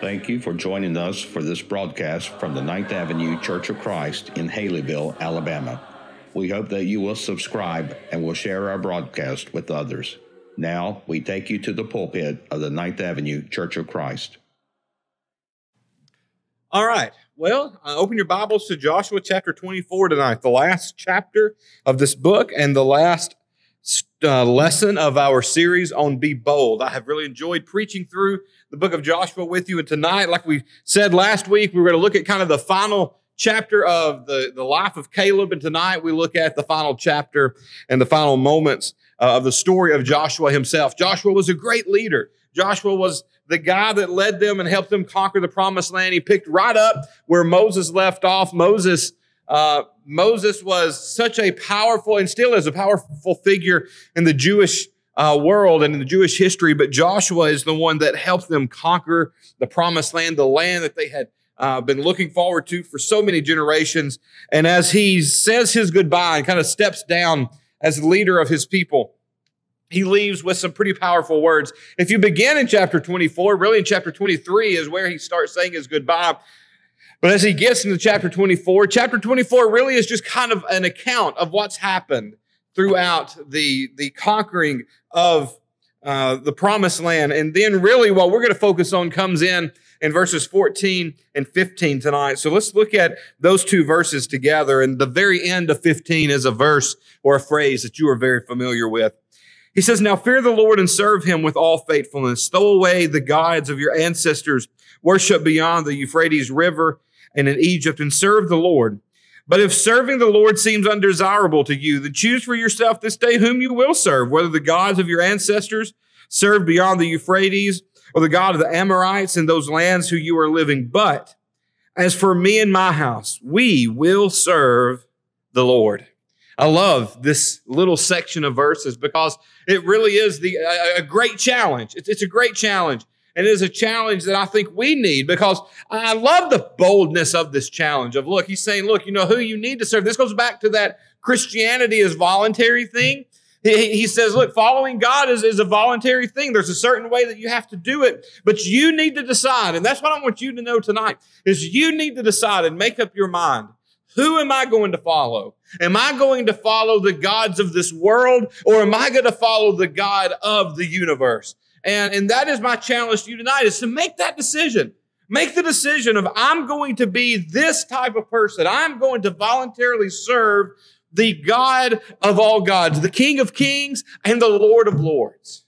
Thank you for joining us for this broadcast from the Ninth Avenue Church of Christ in Haleyville, Alabama. We hope that you will subscribe and will share our broadcast with others. Now, we take you to the pulpit of the Ninth Avenue Church of Christ. All right. Well, uh, open your Bibles to Joshua chapter 24 tonight, the last chapter of this book and the last uh, lesson of our series on Be Bold. I have really enjoyed preaching through the book of Joshua with you. And tonight, like we said last week, we we're going to look at kind of the final chapter of the, the life of Caleb. And tonight, we look at the final chapter and the final moments uh, of the story of Joshua himself. Joshua was a great leader. Joshua was the guy that led them and helped them conquer the promised land. He picked right up where Moses left off. Moses uh, Moses was such a powerful and still is a powerful figure in the Jewish uh, world and in the Jewish history, but Joshua is the one that helped them conquer the promised land, the land that they had uh, been looking forward to for so many generations. And as he says his goodbye and kind of steps down as leader of his people, he leaves with some pretty powerful words. If you begin in chapter 24, really in chapter 23 is where he starts saying his goodbye. But as he gets into chapter 24, chapter 24 really is just kind of an account of what's happened throughout the, the conquering of uh, the promised land. And then really what we're going to focus on comes in in verses 14 and 15 tonight. So let's look at those two verses together. And the very end of 15 is a verse or a phrase that you are very familiar with. He says, Now fear the Lord and serve him with all faithfulness. Throw away the gods of your ancestors. Worship beyond the Euphrates River and in Egypt and serve the Lord. But if serving the Lord seems undesirable to you, then choose for yourself this day whom you will serve, whether the gods of your ancestors served beyond the Euphrates or the God of the Amorites in those lands who you are living. But as for me and my house, we will serve the Lord. I love this little section of verses because it really is the, a, a great challenge. It's, it's a great challenge. And it is a challenge that I think we need because I love the boldness of this challenge of look, he's saying, look, you know who you need to serve. This goes back to that Christianity is voluntary thing. He, says, look, following God is, is a voluntary thing. There's a certain way that you have to do it, but you need to decide. And that's what I want you to know tonight is you need to decide and make up your mind. Who am I going to follow? Am I going to follow the gods of this world or am I going to follow the God of the universe? And, and that is my challenge to you tonight is to make that decision. Make the decision of I'm going to be this type of person. I'm going to voluntarily serve the God of all gods, the King of kings and the Lord of lords.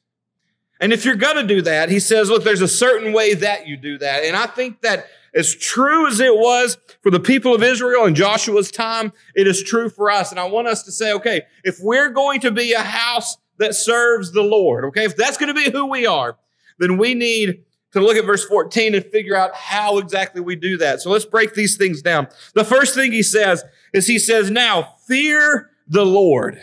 And if you're going to do that, he says, look, there's a certain way that you do that. And I think that as true as it was for the people of Israel in Joshua's time, it is true for us. And I want us to say, okay, if we're going to be a house that serves the Lord. Okay, if that's going to be who we are, then we need to look at verse 14 and figure out how exactly we do that. So let's break these things down. The first thing he says is he says, Now fear the Lord.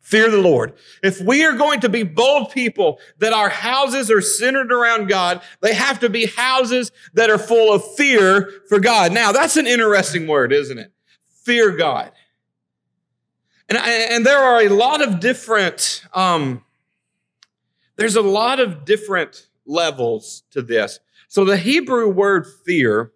Fear the Lord. If we are going to be bold people that our houses are centered around God, they have to be houses that are full of fear for God. Now, that's an interesting word, isn't it? Fear God. And, and there are a lot of different, um, there's a lot of different levels to this. So the Hebrew word fear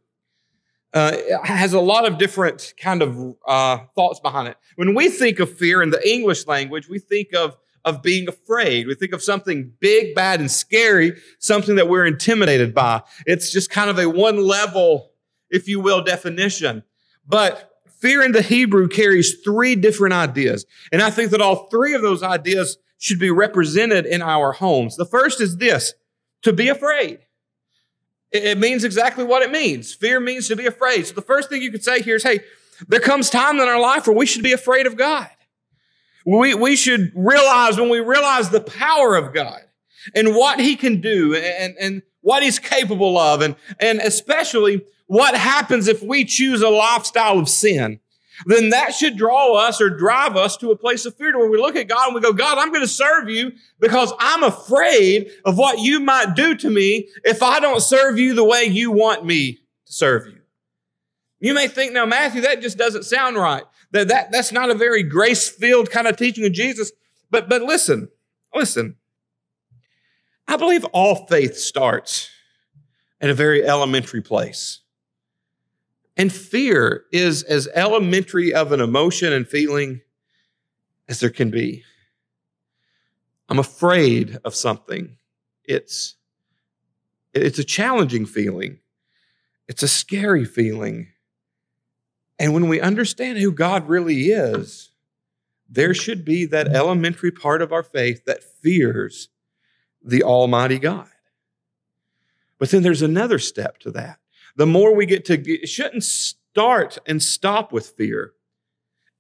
uh, has a lot of different kind of uh, thoughts behind it. When we think of fear in the English language, we think of of being afraid. We think of something big, bad, and scary, something that we're intimidated by. It's just kind of a one level, if you will, definition. But Fear in the Hebrew carries three different ideas. And I think that all three of those ideas should be represented in our homes. The first is this to be afraid. It means exactly what it means. Fear means to be afraid. So the first thing you could say here is hey, there comes time in our life where we should be afraid of God. We, we should realize when we realize the power of God and what He can do and, and what He's capable of, and, and especially what happens if we choose a lifestyle of sin, then that should draw us or drive us to a place of fear to where we look at God and we go, God, I'm going to serve you because I'm afraid of what you might do to me if I don't serve you the way you want me to serve you. You may think, now, Matthew, that just doesn't sound right. That, that, that's not a very grace filled kind of teaching of Jesus. But, but listen, listen. I believe all faith starts at a very elementary place. And fear is as elementary of an emotion and feeling as there can be. I'm afraid of something. It's, it's a challenging feeling. It's a scary feeling. And when we understand who God really is, there should be that elementary part of our faith that fears the Almighty God. But then there's another step to that. The more we get to, it shouldn't start and stop with fear.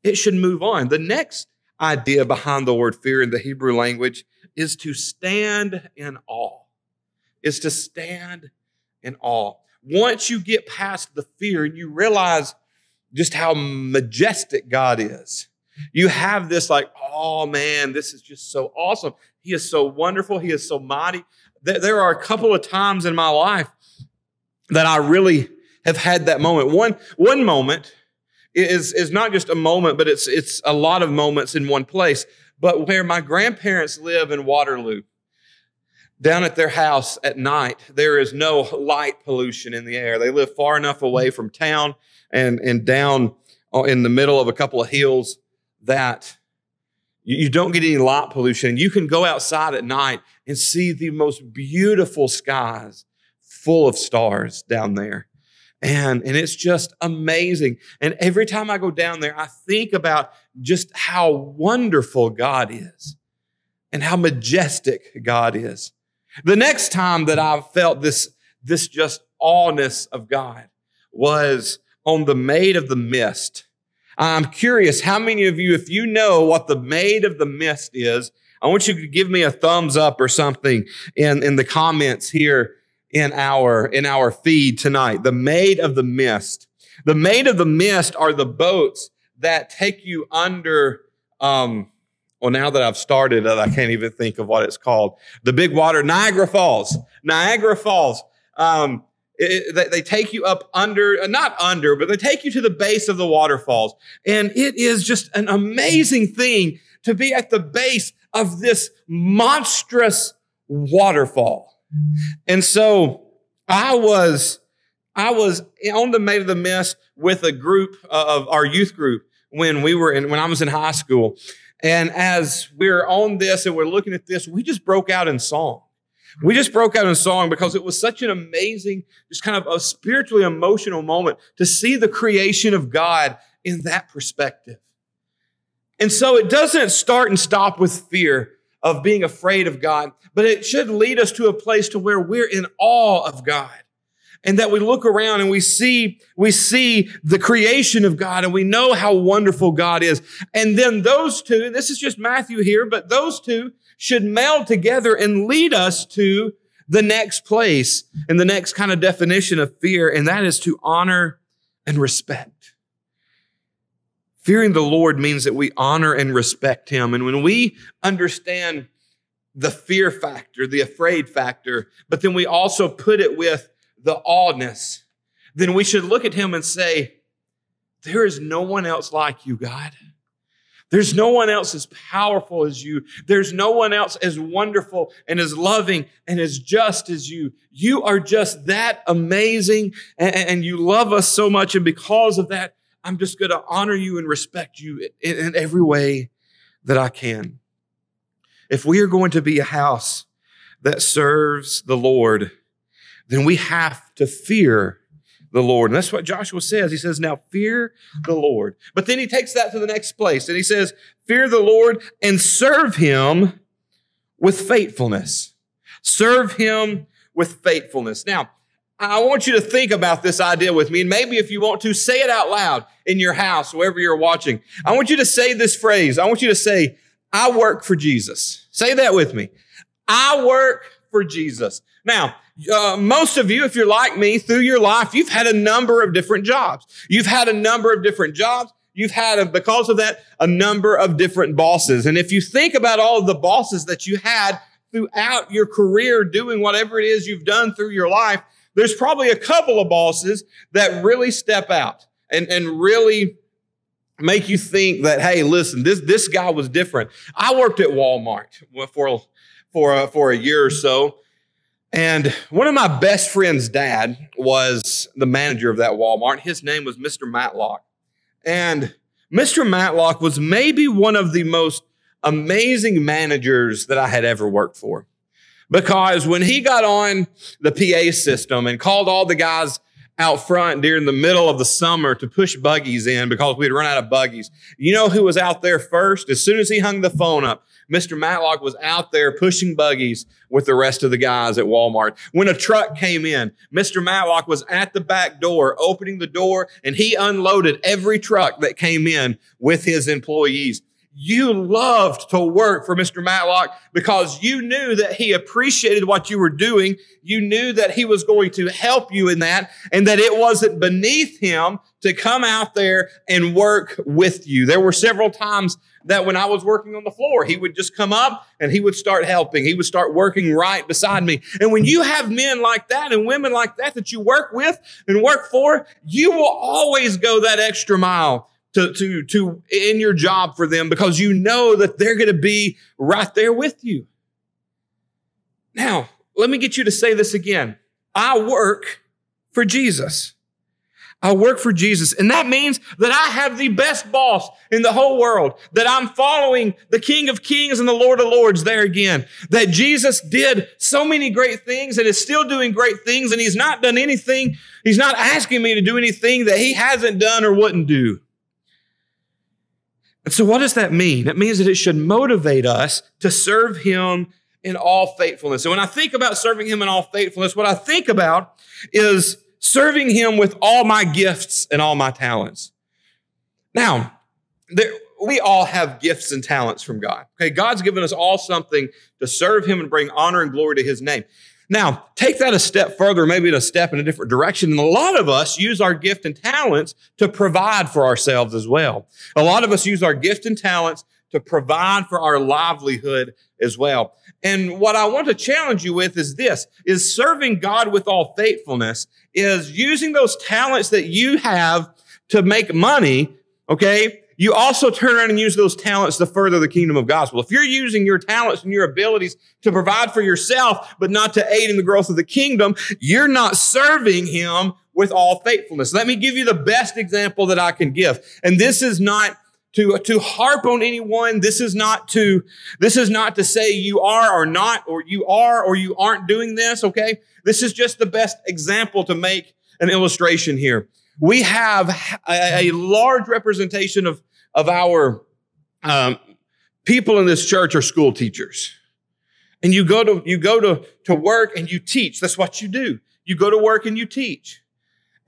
It should move on. The next idea behind the word fear in the Hebrew language is to stand in awe. Is to stand in awe. Once you get past the fear and you realize just how majestic God is, you have this like, oh man, this is just so awesome. He is so wonderful. He is so mighty. There are a couple of times in my life that I really have had that moment. One, one moment is, is not just a moment, but it's, it's a lot of moments in one place. But where my grandparents live in Waterloo, down at their house at night, there is no light pollution in the air. They live far enough away from town and, and down uh, in the middle of a couple of hills that you don't get any light pollution. You can go outside at night and see the most beautiful skies full of stars down there. And, and it's just amazing. And every time I go down there, I think about just how wonderful God is and how majestic God is. The next time that I felt this, this just awness of God was on the Maid of the Mist. I'm curious how many of you, if you know what the Maid of the Mist is, I want you to give me a thumbs up or something in, in the comments here in our in our feed tonight. The maid of the mist. The maid of the mist are the boats that take you under um well now that i've started i can't even think of what it's called. The big water niagara falls. Niagara falls um it, they, they take you up under uh, not under but they take you to the base of the waterfalls. And it is just an amazing thing to be at the base of this monstrous waterfall and so I was, I was on the Maid of the Mist with a group of our youth group when we were in, when I was in high school. And as we we're on this and we're looking at this, we just broke out in song. We just broke out in song because it was such an amazing, just kind of a spiritually emotional moment to see the creation of God in that perspective. And so it doesn't start and stop with fear of being afraid of God, but it should lead us to a place to where we're in awe of God. And that we look around and we see, we see the creation of God and we know how wonderful God is. And then those two, this is just Matthew here, but those two should meld together and lead us to the next place and the next kind of definition of fear, and that is to honor and respect. Fearing the Lord means that we honor and respect Him. And when we understand the fear factor, the afraid factor, but then we also put it with the awness, then we should look at Him and say, There is no one else like you, God. There's no one else as powerful as you. There's no one else as wonderful and as loving and as just as you. You are just that amazing and, you love us so much. And because of that, I'm just going to honor you and respect you in, in every way that I can. If we are going to be a house that serves the Lord, then we have to fear the Lord. And that's what Joshua says. He says, Now fear the Lord. But then he takes that to the next place and he says, Fear the Lord and serve him with faithfulness. Serve him with faithfulness. Now, I want you to think about this idea with me. And maybe if you want to, say it out loud in your house, wherever you're watching. I want you to say this phrase. I want you to say, I work for Jesus. Say that with me. I work for Jesus. Now, uh, most of you, if you're like me, through your life, you've had a number of different jobs. You've had a number of different jobs. You've had, because of that, a number of different bosses. And if you think about all of the bosses that you had throughout your career doing whatever it is you've done through your life, there's probably a couple of bosses that really step out and, and really make you think that, hey, listen, this, this guy was different. I worked at Walmart for, for, a, for a year or so. And one of my best friend's dad was the manager of that Walmart. His name was Mr. Matlock. And Mr. Matlock was maybe one of the most amazing managers that I had ever worked for. Because when he got on the PA system and called all the guys out front during the middle of the summer to push buggies in because we'd run out of buggies. You know who was out there first? As soon as he hung the phone up, Mr. Matlock was out there pushing buggies with the rest of the guys at Walmart. When a truck came in, Mr. Matlock was at the back door, opening the door, and he unloaded every truck that came in with his employees you loved to work for Mr. Matlock because you knew that he appreciated what you were doing. You knew that he was going to help you in that and that it wasn't beneath him to come out there and work with you. There were several times that when I was working on the floor, he would just come up and he would start helping. He would start working right beside me. And when you have men like that and women like that that you work with and work for, you will always go that extra mile to, to, to in your job for them because you know that they're going to be right there with you. Now, let me get you to say this again. I work for Jesus. I work for Jesus. And that means that I have the best boss in the whole world, that I'm following the King of Kings and the Lord of Lords there again, that Jesus did so many great things and is still doing great things. And he's not done anything. He's not asking me to do anything that he hasn't done or wouldn't do. And so, what does that mean? It means that it should motivate us to serve Him in all faithfulness. And when I think about serving Him in all faithfulness, what I think about is serving Him with all my gifts and all my talents. Now, there, we all have gifts and talents from God. Okay, God's given us all something to serve Him and bring honor and glory to His name. Now, take that a step further, maybe a step in a different direction. And a lot of us use our gift and talents to provide for ourselves as well. A lot of us use our gift and talents to provide for our livelihood as well. And what I want to challenge you with is this, is serving God with all faithfulness is using those talents that you have to make money, okay? You also turn around and use those talents to further the kingdom of gospel. If you're using your talents and your abilities to provide for yourself, but not to aid in the growth of the kingdom, you're not serving him with all faithfulness. Let me give you the best example that I can give. And this is not to, to harp on anyone. This is not to, this is not to say you are or not, or you are or you aren't doing this. Okay. This is just the best example to make an illustration here we have a, a large representation of, of our um, people in this church are school teachers. And you go to you go to, to work and you teach. That's what you do. You go to work and you teach.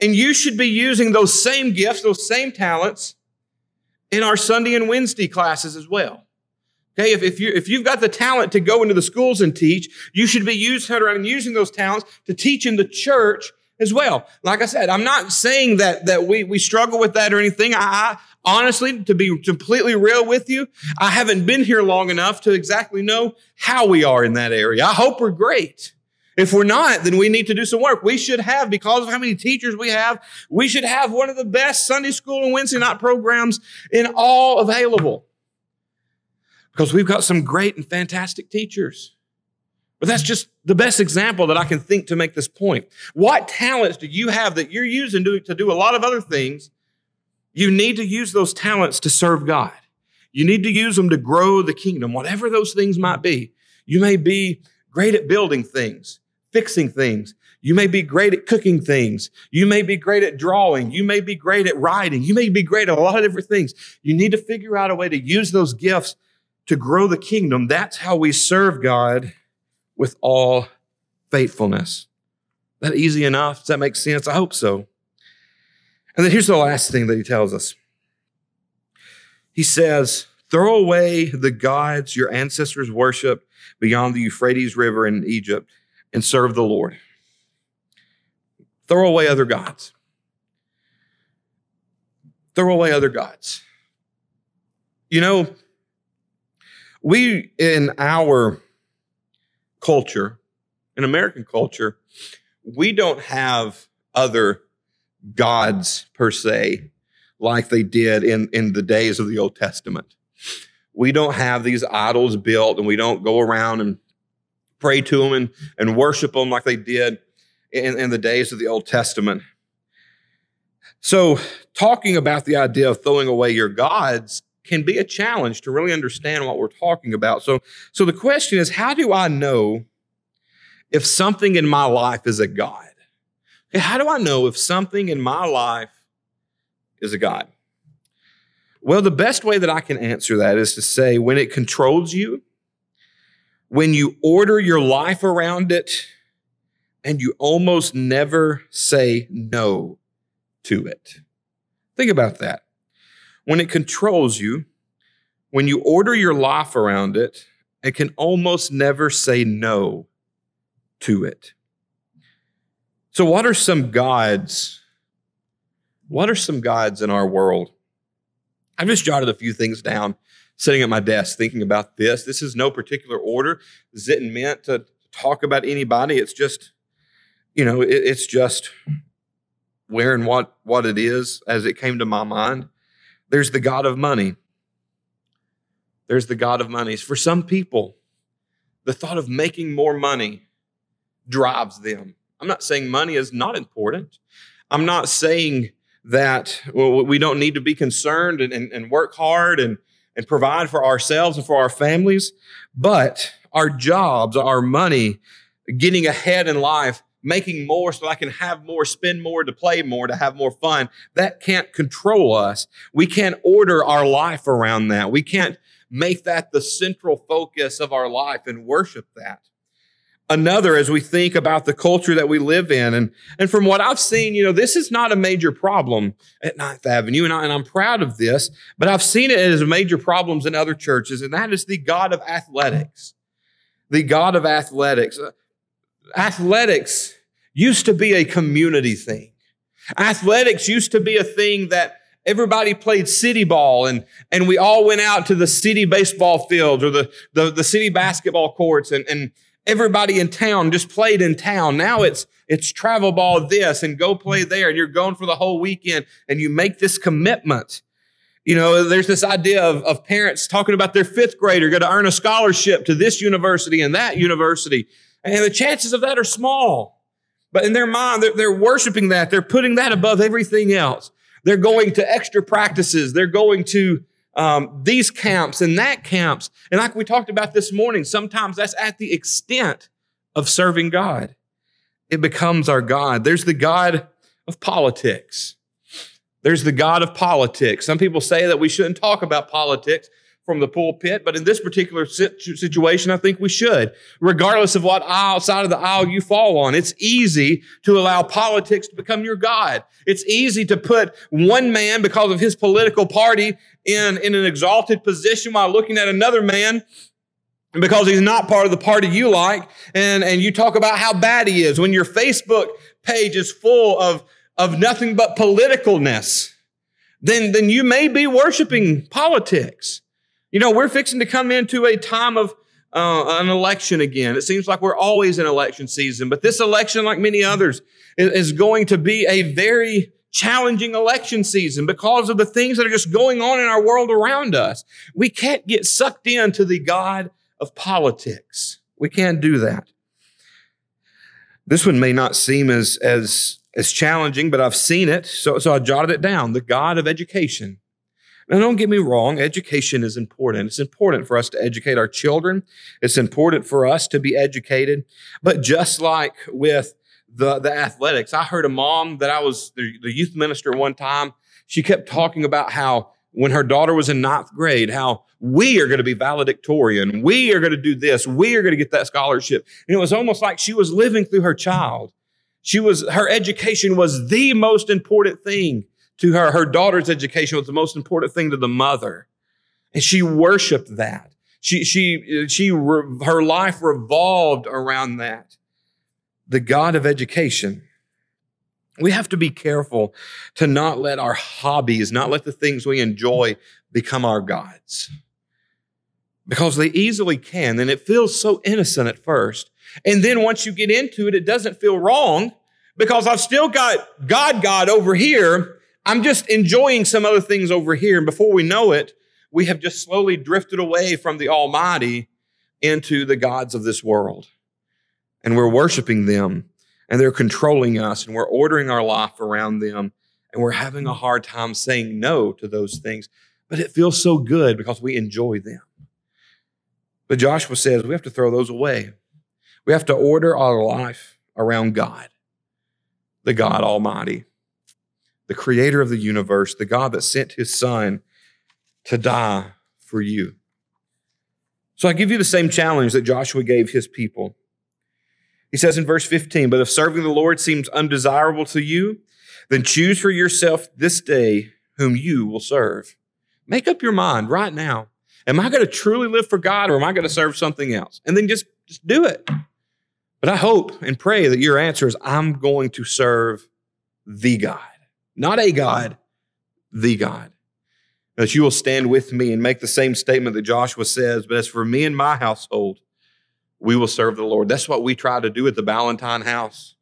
And you should be using those same gifts, those same talents in our Sunday and Wednesday classes as well. Okay, if, if, you, if you've got the talent to go into the schools and teach, you should be using, around using those talents to teach in the church as well. Like I said, I'm not saying that, that we, we struggle with that or anything. I, honestly, to be completely real with you, I haven't been here long enough to exactly know how we are in that area. I hope we're great. If we're not, then we need to do some work. We should have, because of how many teachers we have, we should have one of the best Sunday school and Wednesday night programs in all available. Because we've got some great and fantastic teachers. But that's just the best example that I can think to make this point. What talents do you have that you're using to, to do a lot of other things? You need to use those talents to serve God. You need to use them to grow the kingdom, whatever those things might be. You may be great at building things, fixing things. You may be great at cooking things. You may be great at drawing. You may be great at writing. You may be great at a lot of different things. You need to figure out a way to use those gifts to grow the kingdom. That's how we serve God with all faithfulness. That easy enough? Does that make sense? I hope so. And then here's the last thing that he tells us. He says, Throw away the gods your ancestors worshiped beyond the Euphrates River in Egypt and serve the Lord. Throw away other gods. Throw away other gods. You know, we in our culture, in American culture, we don't have other gods per se like they did in, in the days of the Old Testament. We don't have these idols built and we don't go around and pray to them and, and worship them like they did in, in the days of the Old Testament. So, talking about the idea of throwing away your gods can be a challenge to really understand what we're talking about. So, so the question is, how do I know if something in my life is a God? How do I know if something in my life is a God? Well, the best way that I can answer that is to say when it controls you, when you order your life around it, and you almost never say no to it. Think about that. When it controls you, when you order your life around it, it can almost never say no to it. So, what are some gods? What are some gods in our world? I've just jotted a few things down sitting at my desk thinking about this. This is no particular order. This isn't meant to talk about anybody. It's just, you know, it, it's just where and what what it is as it came to my mind. There's the God of money. There's the God of money. For some people, the thought of making more money drives them. I'm not saying money is not important. I'm not saying that well, we don't need to be concerned and, and, and work hard and, and provide for ourselves and for our families, but our jobs, our money, getting ahead in life, making more so I can have more, spend more, to play more, to have more fun, that can't control us. We can't order our life around that. We can't make that the central focus of our life and worship that another as we think about the culture that we live in. And, and from what I've seen, you know, this is not a major problem at Ninth Avenue, and, I, and I'm proud of this, but I've seen it as major problems in other churches, and that is the God of athletics. The God of athletics. Uh, athletics used to be a community thing. Athletics used to be a thing that everybody played city ball and, and we all went out to the city baseball fields or the, the, the city basketball courts and, and, everybody in town just played in town. Now it's it's travel ball this and go play there, and you're going for the whole weekend, and you make this commitment. You know, there's this idea of, of parents talking about their fifth grader going to earn a scholarship to this university and that university. And the chances of that are small. But in their mind, they're, they're worshiping that. They're putting that above everything else. They're going to extra practices. They're going to um, these camps and that camps. And like we talked about this morning, sometimes that's at the extent of serving God. It becomes our God. There's the God of politics. There's the God of politics. Some people say that we shouldn't talk about politics from the pulpit, but in this particular situation, I think we should. Regardless of what aisle, side of the aisle you fall on, it's easy to allow politics to become your God. It's easy to put one man because of his political party in, in an exalted position while looking at another man because he's not part of the party you like, and, and you talk about how bad he is when your Facebook page is full of, of nothing but politicalness, then, then you may be worshiping politics. You know, we're fixing to come into a time of uh, an election again. It seems like we're always in election season, but this election, like many others, is, is going to be a very challenging election season because of the things that are just going on in our world around us. We can't get sucked into the God of politics. We can't do that. This one may not seem as, as, as challenging, but I've seen it, so, so I jotted it down. The God of education. Now, don't get me wrong, education is important. It's important for us to educate our children. It's important for us to be educated. But just like with the, the athletics, I heard a mom that I was the, the youth minister one time. She kept talking about how when her daughter was in ninth grade, how we are going to be valedictorian. We are going to do this. We are going to get that scholarship. And it was almost like she was living through her child. She was, her education was the most important thing to her. Her daughter's education was the most important thing to the mother. And she worshiped that. She, she, she, her life revolved around that. The God of education. We have to be careful to not let our hobbies, not let the things we enjoy become our gods. Because they easily can, and it feels so innocent at first. And then once you get into it, it doesn't feel wrong because I've still got God, God over here, I'm just enjoying some other things over here. And before we know it, we have just slowly drifted away from the Almighty into the gods of this world. And we're worshiping them and they're controlling us and we're ordering our life around them and we're having a hard time saying no to those things. But it feels so good because we enjoy them. But Joshua says we have to throw those away. We have to order our life around God, the God Almighty, the creator of the universe, the God that sent his son to die for you. So I give you the same challenge that Joshua gave his people. He says in verse 15, But if serving the Lord seems undesirable to you, then choose for yourself this day whom you will serve. Make up your mind right now. Am I going to truly live for God or am I going to serve something else? And then just, just do it. But I hope and pray that your answer is I'm going to serve the God, not a God, the God. That you will stand with me and make the same statement that Joshua says, but as for me and my household, we will serve the Lord. That's what we try to do at the Ballantine house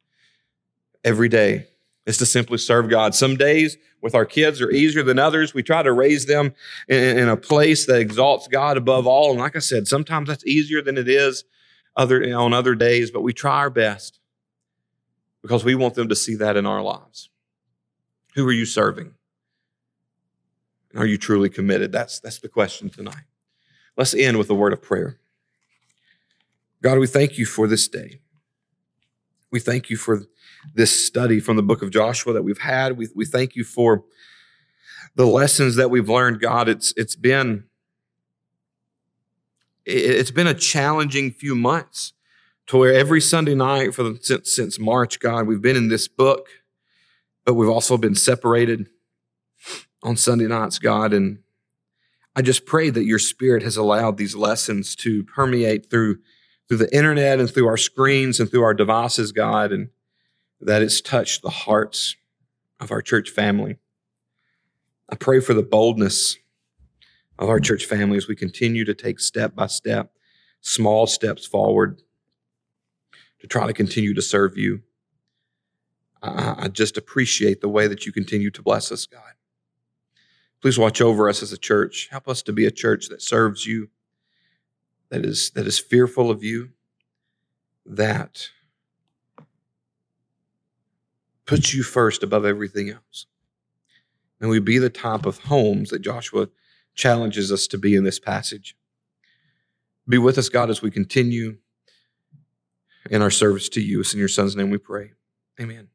every day is to simply serve God. Some days with our kids are easier than others. We try to raise them in, in, a place that exalts God above all. And like I said, sometimes that's easier than it is other, on other days, but we try our best because we want them to see that in our lives. Who are you serving? And Are you truly committed? That's, that's the question tonight. Let's end with a word of prayer. God, we thank you for this day. We thank you for this study from the book of Joshua that we've had. We, we thank you for the lessons that we've learned, God. It's, it's been it's been a challenging few months to where every Sunday night for the, since, since March, God, we've been in this book, but we've also been separated on Sunday nights, God. And I just pray that your spirit has allowed these lessons to permeate through through the internet and through our screens and through our devices, God, and that it's touched the hearts of our church family. I pray for the boldness of our church family as we continue to take step by step, small steps forward to try to continue to serve you. I, I just appreciate the way that you continue to bless us, God. Please watch over us as a church. Help us to be a church that serves you that is, that is fearful of you, that puts you first above everything else. And we be the type of homes that Joshua challenges us to be in this passage. Be with us, God, as we continue in our service to you. It's in your son's name we pray. Amen.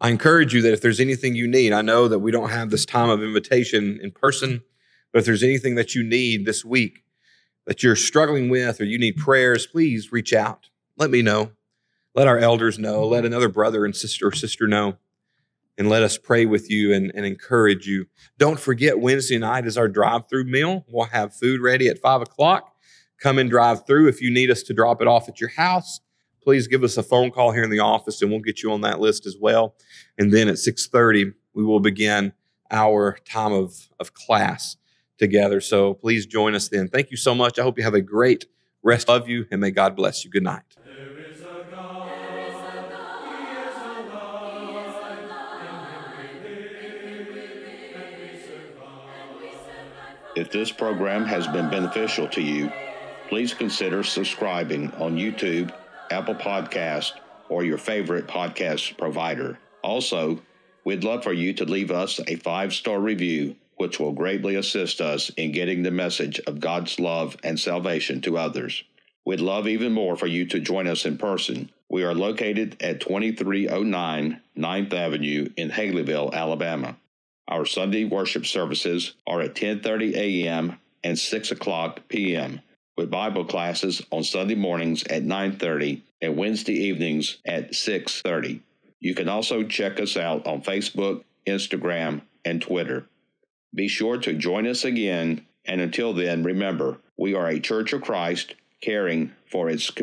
I encourage you that if there's anything you need, I know that we don't have this time of invitation in person, but if there's anything that you need this week, that you're struggling with or you need prayers, please reach out. Let me know. Let our elders know. Let another brother and sister or sister know. And let us pray with you and, and encourage you. Don't forget, Wednesday night is our drive through meal. We'll have food ready at five o'clock. Come and drive through. If you need us to drop it off at your house, please give us a phone call here in the office and we'll get you on that list as well. And then at 6:30, we will begin our time of, of class together. So please join us then. Thank you so much. I hope you have a great rest of you and may God bless you. Good night. If this program has been beneficial to you, please consider subscribing on YouTube, Apple Podcast, or your favorite podcast provider. Also, we'd love for you to leave us a five star review which will greatly assist us in getting the message of God's love and salvation to others. We'd love even more for you to join us in person. We are located at 2309 9th Avenue in Haleyville, Alabama. Our Sunday worship services are at 10:30 a.m. and 6 o'clock p.m. with Bible classes on Sunday mornings at 9:30 and Wednesday evenings at 6:30. You can also check us out on Facebook, Instagram, and Twitter. Be sure to join us again, and until then, remember, we are a Church of Christ caring for its community.